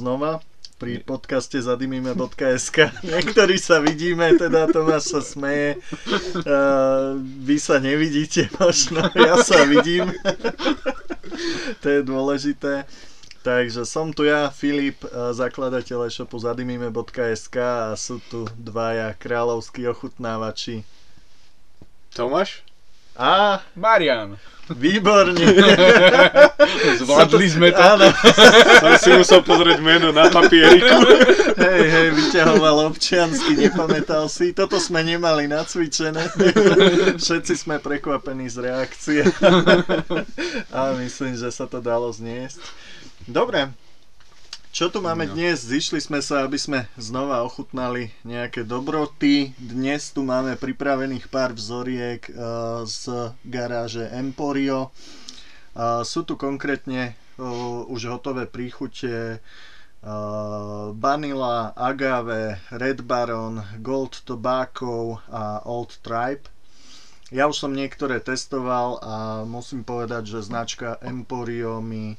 znova pri podcaste zadimime.sk. Niektorí sa vidíme, teda Tomáš sa smeje. Uh, vy sa nevidíte možno, ja sa vidím. to je dôležité. Takže som tu ja, Filip, zakladateľ e-shopu zadimime.sk a sú tu dvaja kráľovskí ochutnávači. Tomáš? A Marian. Výborne. Zvládli sme to. Áno. Som si musel pozrieť meno na papieriku. Hej, hej, vyťahoval občiansky, nepamätal si. Toto sme nemali nacvičené. Všetci sme prekvapení z reakcie. A myslím, že sa to dalo zniesť. Dobre, čo tu máme no. dnes? Zišli sme sa, aby sme znova ochutnali nejaké dobroty. Dnes tu máme pripravených pár vzoriek uh, z garáže Emporio. Sú tu konkrétne uh, už hotové príchute uh, Vanilla, Agave, Red Baron, Gold Tobacco a Old Tribe. Ja už som niektoré testoval a musím povedať, že značka Emporio mi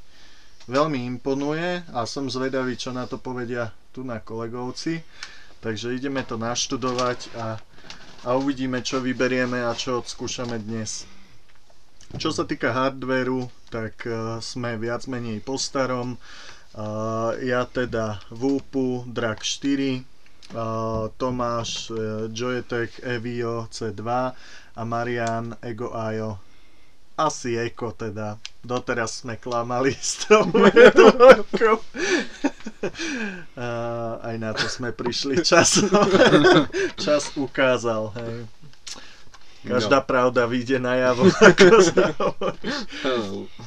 veľmi imponuje a som zvedavý, čo na to povedia tu na kolegovci. Takže ideme to naštudovať a, a uvidíme, čo vyberieme a čo odskúšame dnes. Čo sa týka hardwareu, tak uh, sme viac menej po starom. Uh, ja teda VUPu Drag 4, uh, Tomáš uh, Joyetech Evio C2 a Marian Ego Ayo asi Eko teda. Doteraz sme klamali s tou aj na to sme prišli časom. Čas ukázal, hej. Každá no. pravda vyjde najavo, ako sa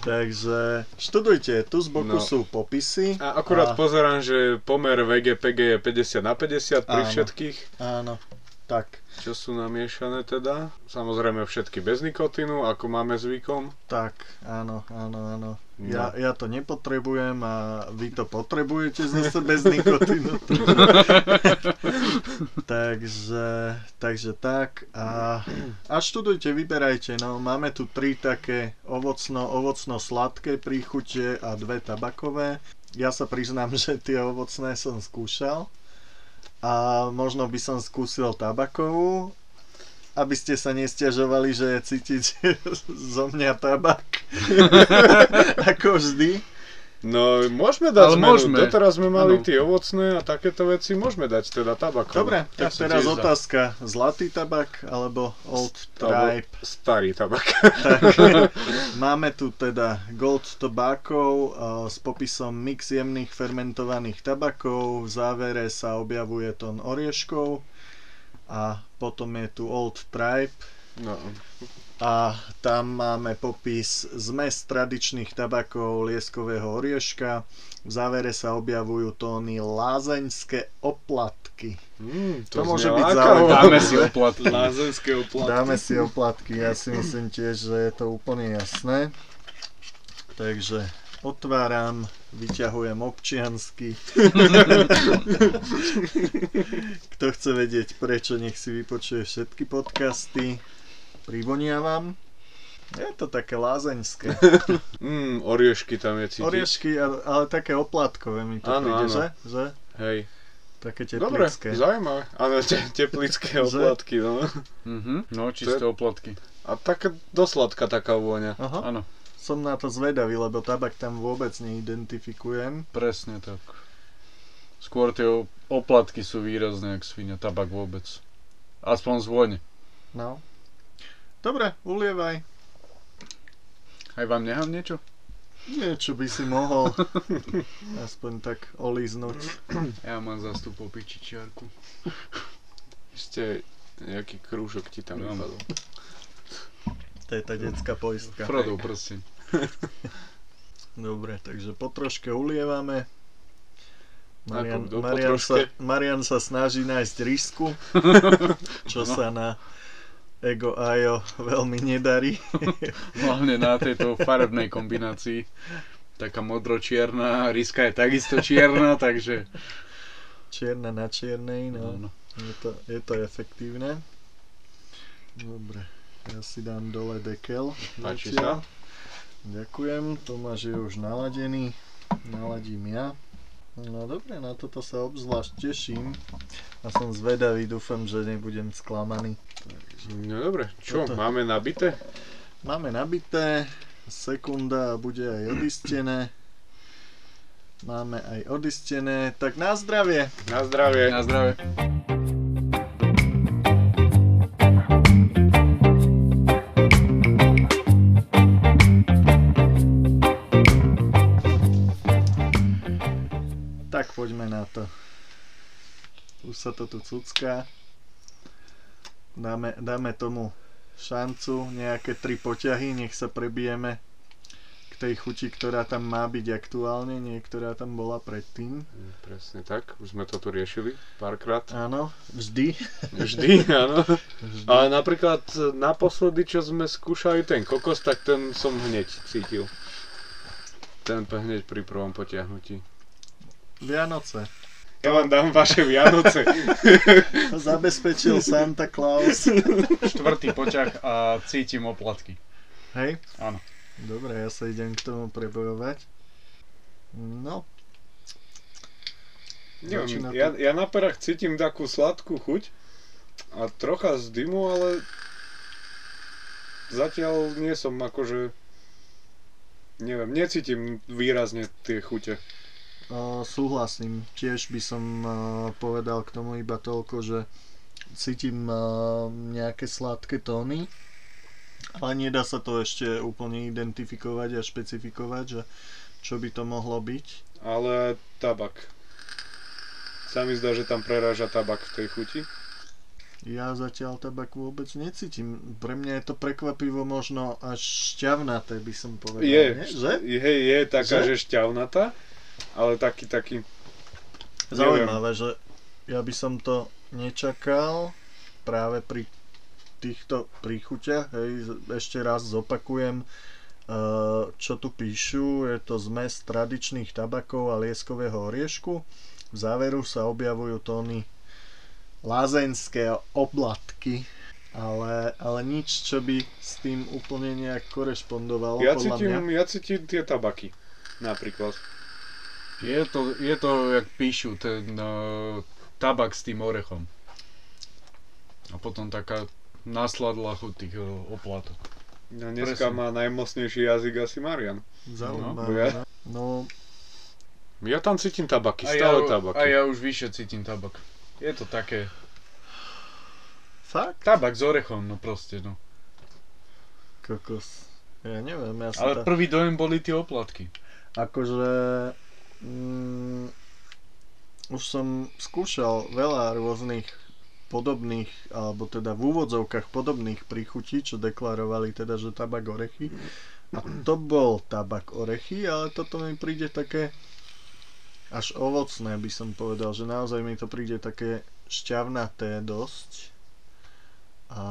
Takže študujte, tu z boku no. sú popisy. A akurát a... pozerám, že pomer VGPG je 50 na 50 pri áno, všetkých. Áno, tak. Čo sú namiešané teda? Samozrejme všetky bez nikotínu, ako máme zvykom. Tak, áno, áno, áno. No. Ja, ja to nepotrebujem a vy to potrebujete zase bez nikotínu. takže, takže tak. A, a študujte, vyberajte. No, máme tu tri také ovocno, ovocno-sladké príchute a dve tabakové. Ja sa priznám, že tie ovocné som skúšal a možno by som skúsil tabakovú, aby ste sa nestiažovali, že je cítiť zo mňa tabak. Ako vždy. No, môžeme dať Ale zmenu. môžeme. Doteraz sme mali ano. tie ovocné a takéto veci, môžeme dať teda tabak. Dobre, tak ja teraz otázka. Za. Zlatý tabak alebo Old Tribe? Starý tabak. Tak, máme tu teda Gold Tobacco uh, s popisom mix jemných fermentovaných tabakov. V závere sa objavuje tón orieškov a potom je tu Old Tribe. No a tam máme popis zmes tradičných tabakov lieskového orieška. V závere sa objavujú tóny lázeňské oplatky. Mm, to, to môže byť zaujímavé. Dáme si oplatky. Lázeňské oplatky. Dáme si oplatky, ja si myslím tiež, že je to úplne jasné. Takže otváram, vyťahujem občiansky. Kto chce vedieť prečo, nech si vypočuje všetky podcasty privoniavam. Je to také lázeňské. mm, oriešky tam je cítiť. Oriešky, ale, ale také oplatkové mi to ano, príde, ano. že? že? Hej. Také teplické. Dobre, zaujímavé. Áno, te, teplické oplatky, no. Mm-hmm, no, čisté je... oplatky. A taká dosladká taká vôňa. Aha. Áno. Som na to zvedavý, lebo tabak tam vôbec neidentifikujem. Presne tak. Skôr tie oplatky sú výrazné, ak svinia tabak vôbec. Aspoň z vône. No. Dobre, ulievaj. Aj vám nechám niečo? Niečo by si mohol. Aspoň tak olíznuť. Ja mám zastup pičičiarku. Ešte nejaký krúžok ti tam no. To je tá detská poistka. Frodo, prosím. Dobre, takže po troške ulievame. Marian, Marian, sa, Marian sa snaží nájsť risku, čo no. sa na Ego Ajo veľmi nedarí. Hlavne na tejto farebnej kombinácii. Taká modro-čierna, riska je takisto čierna, takže... Čierna na čiernej, no. no. Je, to, je to efektívne. Dobre, ja si dám dole dekel. Páči sa. Ďakujem, Tomáš je už naladený. Naladím ja. No dobre, na toto sa obzvlášť teším. A som zvedavý, dúfam, že nebudem sklamaný. No dobre, čo, toto... máme nabité? Máme nabité, sekunda bude aj odistené. Máme aj odistené, tak na zdravie. Na zdravie. Na zdravie. Už sa to tu cucká. Dáme, dáme tomu šancu, nejaké tri poťahy, nech sa prebijeme k tej chuti, ktorá tam má byť aktuálne, nie ktorá tam bola predtým. Presne tak, už sme to tu riešili párkrát. Áno, vždy. Vždy, áno. Vždy. Ale napríklad naposledy, čo sme skúšali ten kokos, tak ten som hneď cítil. Ten hneď pri prvom potiahnutí. Vianoce. Ja vám dám vaše Vianoce. Zabezpečil Santa Claus. Štvrtý poťah a cítim oplatky. Hej? Áno. Dobre, ja sa idem k tomu prebojovať. No. Neviem, ja, ja na perách cítim takú sladkú chuť a trocha z dymu, ale zatiaľ nie som akože neviem, necítim výrazne tie chute. Súhlasím. Tiež by som povedal k tomu iba toľko, že cítim nejaké sladké tóny, ale nedá sa to ešte úplne identifikovať a špecifikovať, že čo by to mohlo byť. Ale tabak. Sa mi zdá, že tam preráža tabak v tej chuti. Ja zatiaľ tabak vôbec necítim. Pre mňa je to prekvapivo možno až šťavnaté, by som povedal. Je, nie? Že? je, je taká, že, že šťavnatá ale taký, taký... Zaujímavé, že ja by som to nečakal práve pri týchto príchuťach, hej, ešte raz zopakujem, uh, čo tu píšu, je to zmes tradičných tabakov a lieskového oriešku. V záveru sa objavujú tóny lázenské oblatky, ale, ale nič, čo by s tým úplne nejak korešpondovalo. Ja cítim, mňa. ja cítim tie tabaky, napríklad. Je to, je to jak píšu, ten uh, tabak s tým orechom. A potom taká nasladla chuť tých uh, oplatok. No dneska Presne. má najmocnejší jazyk asi Marian. Zaujímavé. No, ja, no. ja tam cítim tabaky, stále ja, tabaky. A ja už vyššie cítim tabak. Je to také... Fakt? Tabak s orechom, no proste, no. Kokos. Ja neviem, ja Ale tá... prvý dojem boli tie oplatky. Akože Mm, už som skúšal veľa rôznych podobných, alebo teda v úvodzovkách podobných príchutí, čo deklarovali teda, že tabak orechy. A to bol tabak orechy, ale toto mi príde také až ovocné, by som povedal, že naozaj mi to príde také šťavnaté dosť. A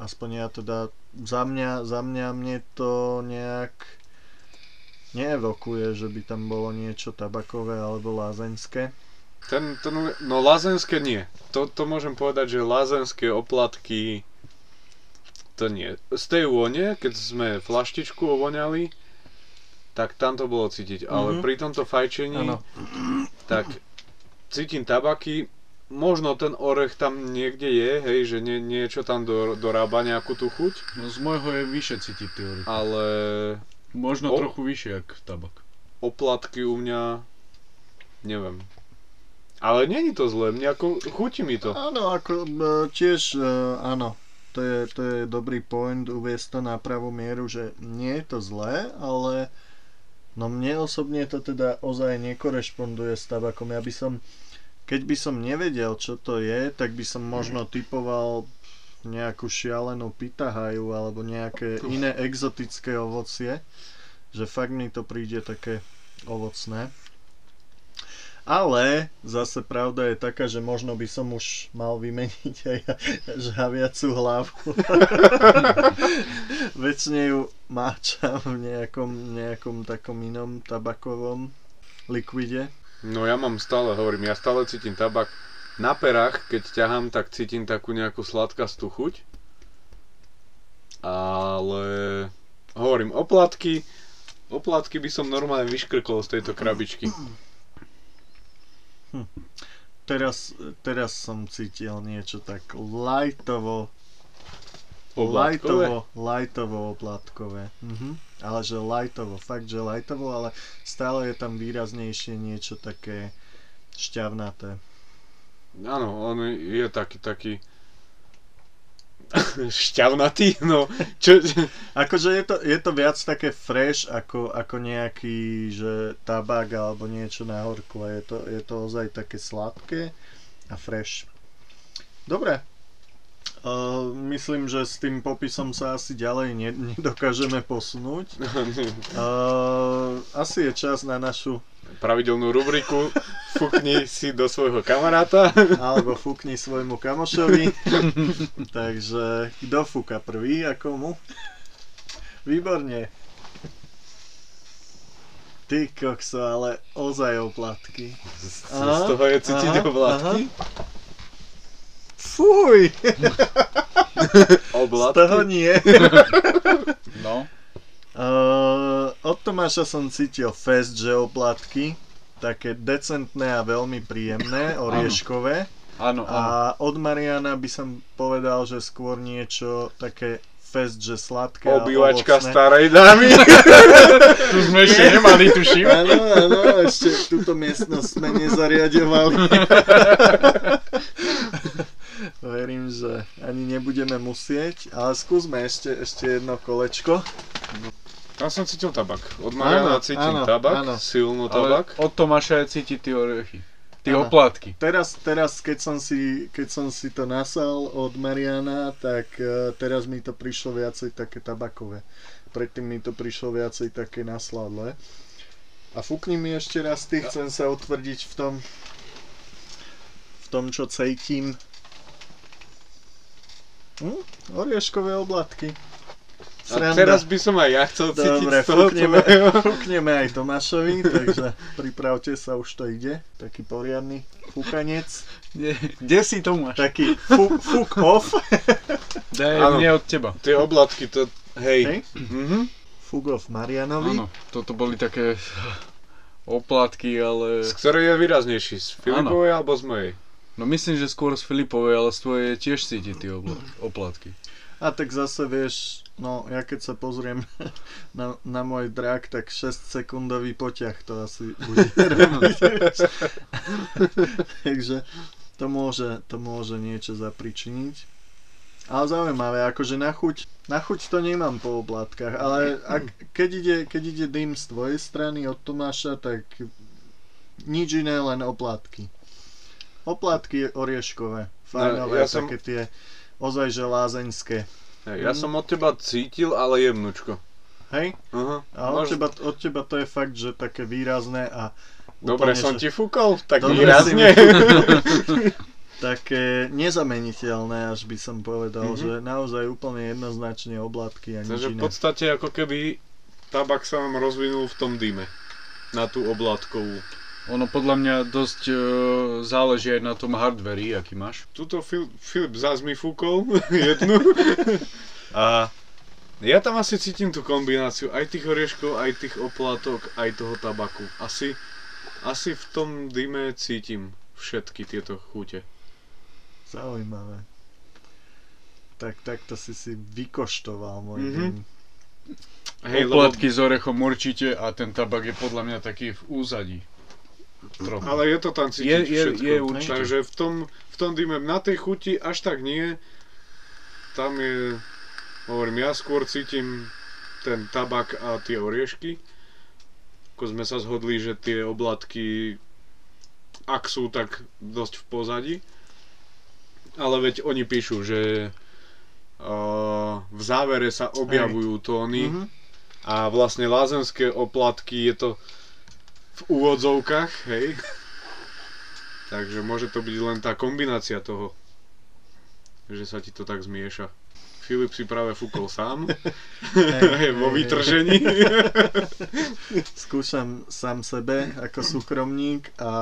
aspoň ja teda za mňa, za mňa mne to nejak neevokuje, že by tam bolo niečo tabakové alebo lázeňské. Ten, ten, no lázenské nie. To, to môžem povedať, že lázenské oplatky to nie. Z tej vône, keď sme flaštičku ovoňali, tak tam to bolo cítiť. Mm-hmm. Ale mhm. pri tomto fajčení, ano. tak cítim tabaky, možno ten orech tam niekde je, hej, že nie, niečo tam do, dorába nejakú tú chuť. No z môjho je vyššie cítiť tie orechy. Ale Možno o... trochu vyššie ako tabak. Oplatky u mňa, neviem. Ale není to zlé, mne ako, chutí mi to. Áno, ako e, tiež, e, áno, to je, to je dobrý point uviesť to na pravú mieru, že nie je to zlé, ale no mne osobne to teda ozaj nekorešponduje s tabakom. Ja by som, keď by som nevedel, čo to je, tak by som možno typoval nejakú šialenú pitahaju alebo nejaké iné exotické ovocie, že fakt mi to príde také ovocné. Ale zase pravda je taká, že možno by som už mal vymeniť aj žhaviacu hlavu. Vecne ju máčam v nejakom, nejakom takom inom tabakovom likvide. No ja mám stále, hovorím, ja stále cítim tabak na perách, keď ťahám, tak cítim takú nejakú sladkastú chuť. Ale hovorím, oplatky, oplatky by som normálne vyškrkol z tejto krabičky. Teraz, teraz som cítil niečo tak lightovo, Oblátkové? lightovo, lightovo oplatkové. Mhm. Ale že lightovo, fakt, že lightovo, ale stále je tam výraznejšie niečo také šťavnaté. Áno, on je taký, taký šťavnatý, no. Čo, Akože je to, je to viac také fresh ako, ako nejaký, že tabak alebo niečo na horku a je to, je to ozaj také sladké a fresh. Dobre. Uh, myslím, že s tým popisom sa asi ďalej ne, nedokážeme posunúť. Uh, asi je čas na našu, pravidelnú rubriku Fukni si do svojho kamaráta. alebo fúkni svojmu kamošovi. Takže kto fúka prvý a komu? Výborne. Ty kokso, ale ozaj oplatky. Z, z toho je cítiť Aha, oblátky. Fuj! Z Oblátky. toho nie. No, Uh, od Tomáša som cítil fest, že oplatky, také decentné a veľmi príjemné, orieškové. áno, áno. A od Mariana by som povedal, že skôr niečo také fest, že sladké Obývačka starej dámy. Tu sme ešte nemali, tuším. Áno, áno, ešte túto miestnosť sme nezariadovali. Verím, že ani nebudeme musieť, ale skúsme ešte, ešte jedno kolečko. Tam som cítil tabak. Od Mariana Áno, cítim áno, tabak, áno. silno Ale tabak. od Tomáša je cítiť tie orechy. Tie Áno. oplátky. Teraz, teraz keď, som si, keď som si to nasal od Mariana, tak eh, teraz mi to prišlo viacej také tabakové. Predtým mi to prišlo viacej také nasladlé. A fúkni mi ešte raz ty, chcem sa utvrdiť v tom, v tom, čo cítim. Hm? Orieškové oblatky. A teraz by som aj ja chcel cítiť Dobre, z toho fúkneme, tvojho. fúkneme aj Tomášovi, takže pripravte sa, už to ide. Taký poriadny fúkanec. Kde, kde si Tomáš? Taký fúk, fúk off. Daj Áno. mne od teba. Tie oblatky, to, hej. Hej. Mhm. Fúk off Marianovi. Áno, toto boli také oplátky, ale... Z ktorej je výraznejší? Z Filipovej alebo z mojej? No myslím, že skôr z Filipovej, ale z tvojej tiež cítiť tie oplátky. A tak zase vieš, no ja keď sa pozriem na, na môj drak, tak 6 sekundový poťah to asi bude robiť. Takže to môže, to môže niečo zapričiniť. Ale zaujímavé, akože na chuť, na chuť to nemám po oblátkach, ale ak, keď, ide, keď ide dym z tvojej strany od Tomáša, tak nič iné, len oplátky. Oplátky orieškové, fajnové, ja som- také tie ozaj že lázeňské. Hej, ja som od teba cítil, ale jemnučko. Hej? Aha. A od, Možno- teba, od teba to je fakt, že také výrazné a Dobre úplne, som že ti fúkol, tak Dobre výrazne. také nezameniteľné, až by som povedal, Mhm. že naozaj úplne jednoznačne oblátky a nič Takže v podstate ako keby tabak sa nám rozvinul v tom dýme. Na tú oblátkovú. Ono podľa mňa dosť e, záleží aj na tom hardveri, aký máš. Tuto Fil- Filip zás mi fúkol jednu. A ja tam asi cítim tú kombináciu aj tých orieškov, aj tých oplátok, aj toho tabaku. Asi, asi v tom dýme cítim všetky tieto chute. Zaujímavé. Tak takto si si vykoštoval môj Mhm. dym. Hej, lebo, Oplatky s orechom určite a ten tabak je podľa mňa taký v úzadí. Trochu. ale je to tam cítiť Je- je- všetko. je určite. Takže v tom, v tom dýme na tej chuti až tak nie. Tam je, hovorím, ja skôr cítim ten tabak a tie oriešky. Ako sme sa zhodli, že tie oblatky, ak sú, tak dosť v pozadí. Ale veď oni píšu, že uh, v závere sa objavujú tóny Mhm. a vlastne lázenské oplatky je to v úvodzovkách, hej. Takže môže to byť len tá kombinácia toho, že sa ti to tak zmieša. Filip si práve fúkol sám, Hej, vo vytržení. Skúšam sám sebe ako súkromník a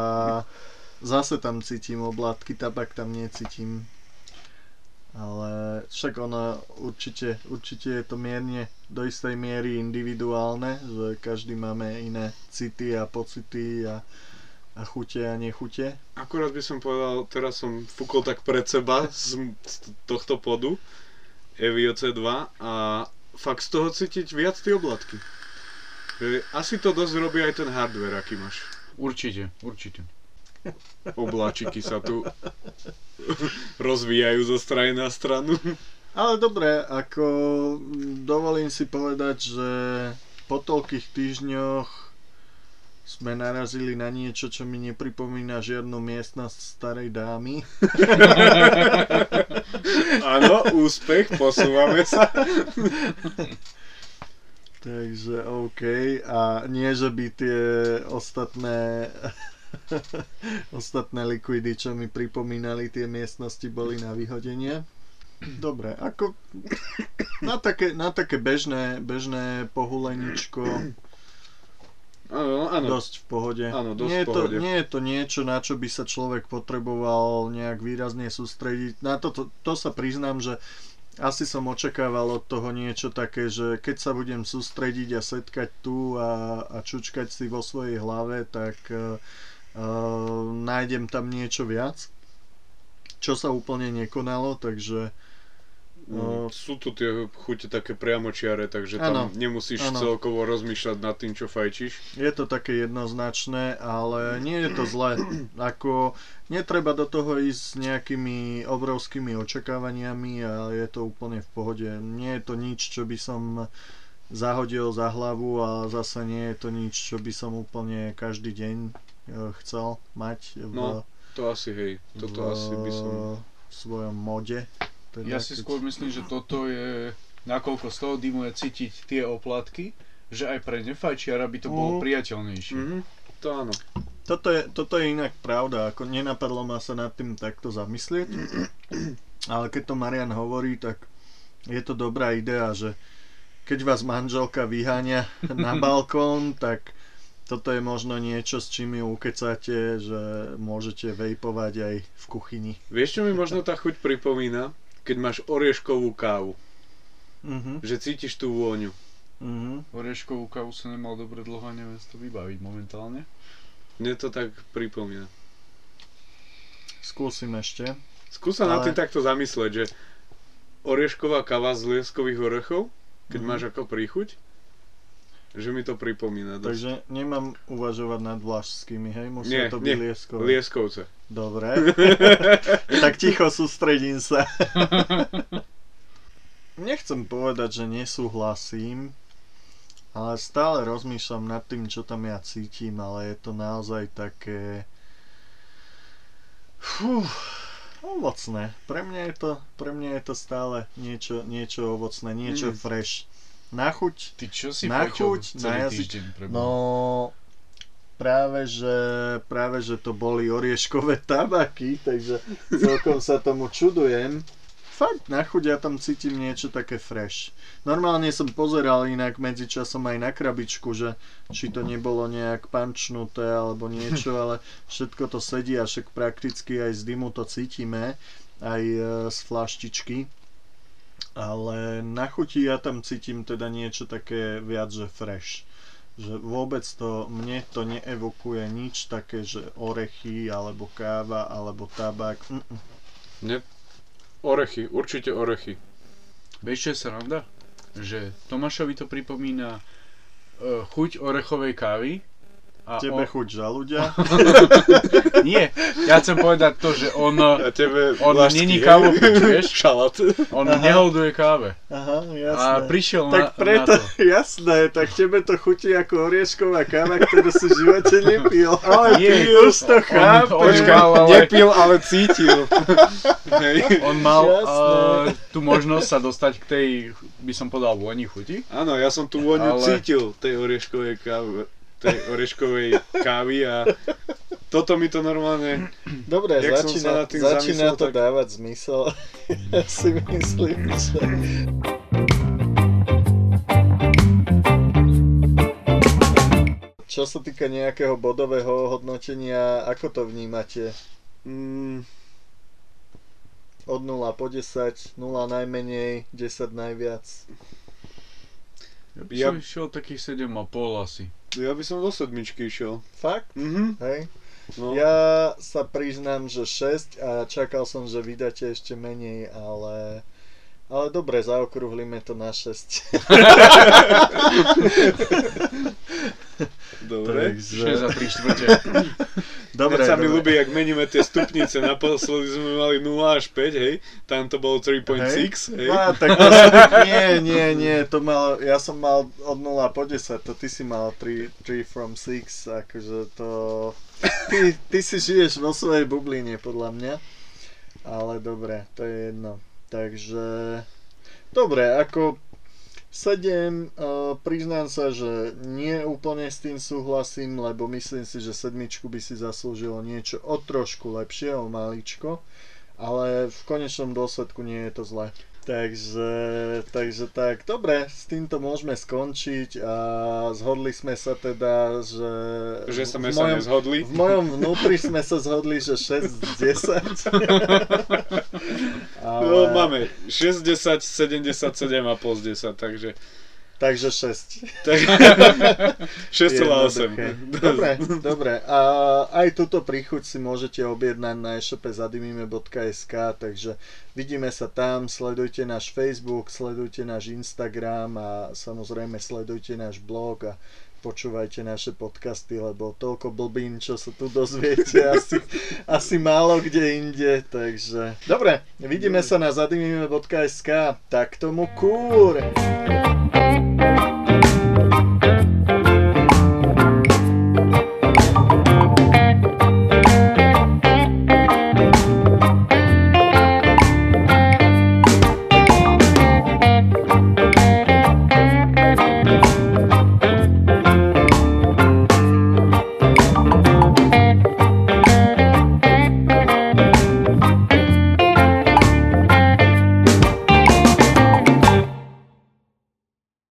zase tam cítim oblátky, tabak tam necítim. Ale však ono určite, určite je to mierne do istej miery individuálne, že každý máme iné city a pocity a, a a chute a nechute. Akurát by som povedal, teraz som fúkol tak pred seba z, z tohto podu Evio C2 a fakt z toho cítiť viac tie oblatky. Asi to dosť robí aj ten hardware, aký máš. Určite, určite. Obláčiky sa tu rozvíjajú zo strany na stranu. Ale dobre, ako dovolím si povedať, že po toľkých týždňoch sme narazili na niečo, čo mi nepripomína žiadnu miestnosť starej dámy. Áno, úspech, posúvame sa. Takže OK. A nie, že by tie ostatné ostatné likvidy, čo mi pripomínali tie miestnosti, boli na vyhodenie. Dobre, ako na také, na také bežné, bežné pohuleničko Áno, áno. dosť v pohode. Áno, dosť nie, je to, pohode. nie je to niečo, na čo by sa človek potreboval nejak výrazne sústrediť. Na to, to, to sa priznám, že asi som očakával od toho niečo také, že keď sa budem sústrediť a setkať tu a, a čučkať si vo svojej hlave, tak uh, uh, nájdem tam niečo viac, čo sa úplne nekonalo, takže No. Sú tu tie chute také priamočiare, takže tam Áno, nemusíš áno. celkovo rozmýšľať nad tým, čo fajčíš. Je to také jednoznačné, ale nie je to zlé. Ako netreba do toho ísť s nejakými obrovskými očakávaniami a je to úplne v pohode. Nie je to nič, čo by som zahodil za hlavu a zase nie je to nič, čo by som úplne každý deň chcel mať v, No, To asi, hej, toto v asi by som... svojom mode. Teda Ja si keď- skôr myslím, že toto je, nakoľko z toho dymu je cítiť tie oplatky, že aj pre nefajčiara by to bolo Mhm. priateľnejšie. Mhm, to áno. Toto je, toto je inak pravda, ako nenapadlo ma sa nad tým takto zamyslieť, ale keď to Marian hovorí, tak je to dobrá idea, že keď vás manželka vyháňa na balkón, tak toto je možno niečo, s čím ju ukecáte, že môžete vejpovať aj v kuchyni. Vieš, čo mi možno tá chuť pripomína? Keď máš orieškovú kávu, Mhm, že cítiš tú vôňu. mhm. Oreškovú kávu som nemal dobre dlho a neviem si to vybaviť momentálne. Mne to tak pripomína. Skúsim ešte. Skús sa Ale- tým takto zamyslieť, že oriešková káva z lieskových orechov, keď Mhm. máš ako príchuť, že mi to pripomína dosť. Takže nemám uvažovať nad vlašskými, hej? Musia Nie, to byť nie, lieskové. Lieskovce. Dobre. tak ticho sústredím sa. Nechcem povedať, že nesúhlasím, ale stále rozmýšľam nad tým, čo tam ja cítim, ale je to naozaj také... Fú, ovocné. Pre mňa je to, pre mňa je to stále niečo, niečo ovocné, niečo Mm. fresh. Na chuť Ty čo si Na chuť, na jazyk. No, práve že, práve že to boli orieškové tabaky, takže celkom sa tomu čudujem. Fakt, na chuť ja tam cítim niečo také fresh. Normálne som pozeral inak medzičasom aj na krabičku, že či to nebolo nejak pančnuté alebo niečo, ale všetko to sedí a však prakticky aj z dymu to cítime, aj e, z flaštičky. Ale na chuti ja tam cítim teda niečo také viac, že fresh že vôbec to, mne to neevokuje nič také, že orechy, alebo káva, alebo tabak. Mm-mm. Ne? Orechy, určite orechy. Vieš čo je sranda? Že Tomášovi to pripomína uh, chuť orechovej kávy. A Tebe on, chuť žalúďa. Nie, ja chcem povedať to, že on, A tebe on vlášky, není kávopič, vieš? Šalát. On Aha. neholduje káve. Aha, jasné. A prišiel tak na, preto, na to. jasné, tak tebe to chutí ako oriešková káva, ktorú si v živote nepil. Ale Nie, ty už to on- chápeš. on mal, ale- Nepil, ale cítil. Hej. On mal Jasné. uh, tú možnosť sa dostať k tej, by som povedal, vôni chuti. Áno, ja som tú vôňu Ale- cítil, tej orieškovej kávy, tej orieškovej kávy a toto mi to normálne... Dobre, Jak začína, začína zamyslel, to tak- dávať zmysel. ja si myslím, že... Čo sa týka nejakého bodového hodnotenia, ako to vnímate? Mm, Od 0 po 10, 0 najmenej, 10 najviac. Ja by Ja- som išiel takých 7,5 asi. Ja by som do sedmičky išiel. Fakt? Mhm. Hej? No. Ja sa priznám, že 6 a čakal som, že vydáte ešte menej, ale... Ale dobre, zaokrúhlime to na 6. Dobre. 6 a 3 štvrte. dobre, sa mi ľúbi, jak meníme tie stupnice. Naposledy sme mali 0 až 5, hej. Tam to bolo 3.6, hej. No, tak to nie, nie, nie, to mal, ja som mal od 0 po 10, to ty si mal 3, 3 from 6, akože to, ty, ty si žiješ vo svojej bubline, podľa mňa, ale dobre, to je jedno, takže, dobre, ako 7, uh, priznám sa, že nie úplne s tým súhlasím, lebo myslím si, že sedmičku by si zaslúžilo niečo o trošku lepšie, o maličko, ale v konečnom dôsledku nie je to zle. Takže, takže tak, dobre, s týmto môžeme skončiť a zhodli sme sa teda, že... Že sme v sa mojom- nezhodli. V mojom vnútri sme sa zhodli, že 6 z 10. ale, No, máme 60, 77 a z 10, takže... Takže 6. tak 6,8. Jednoduché. Dobre, dobre. A aj túto príchuť si môžete objednať na e-shope zadimime.sk, takže vidíme sa tam, sledujte náš Facebook, sledujte náš Instagram a samozrejme sledujte náš blog a počúvajte naše podcasty, lebo toľko blbín, čo sa tu dozviete, asi, asi málo kde inde, takže... Dobre, vidíme sa na zadimime.sk, tak tomu kúr!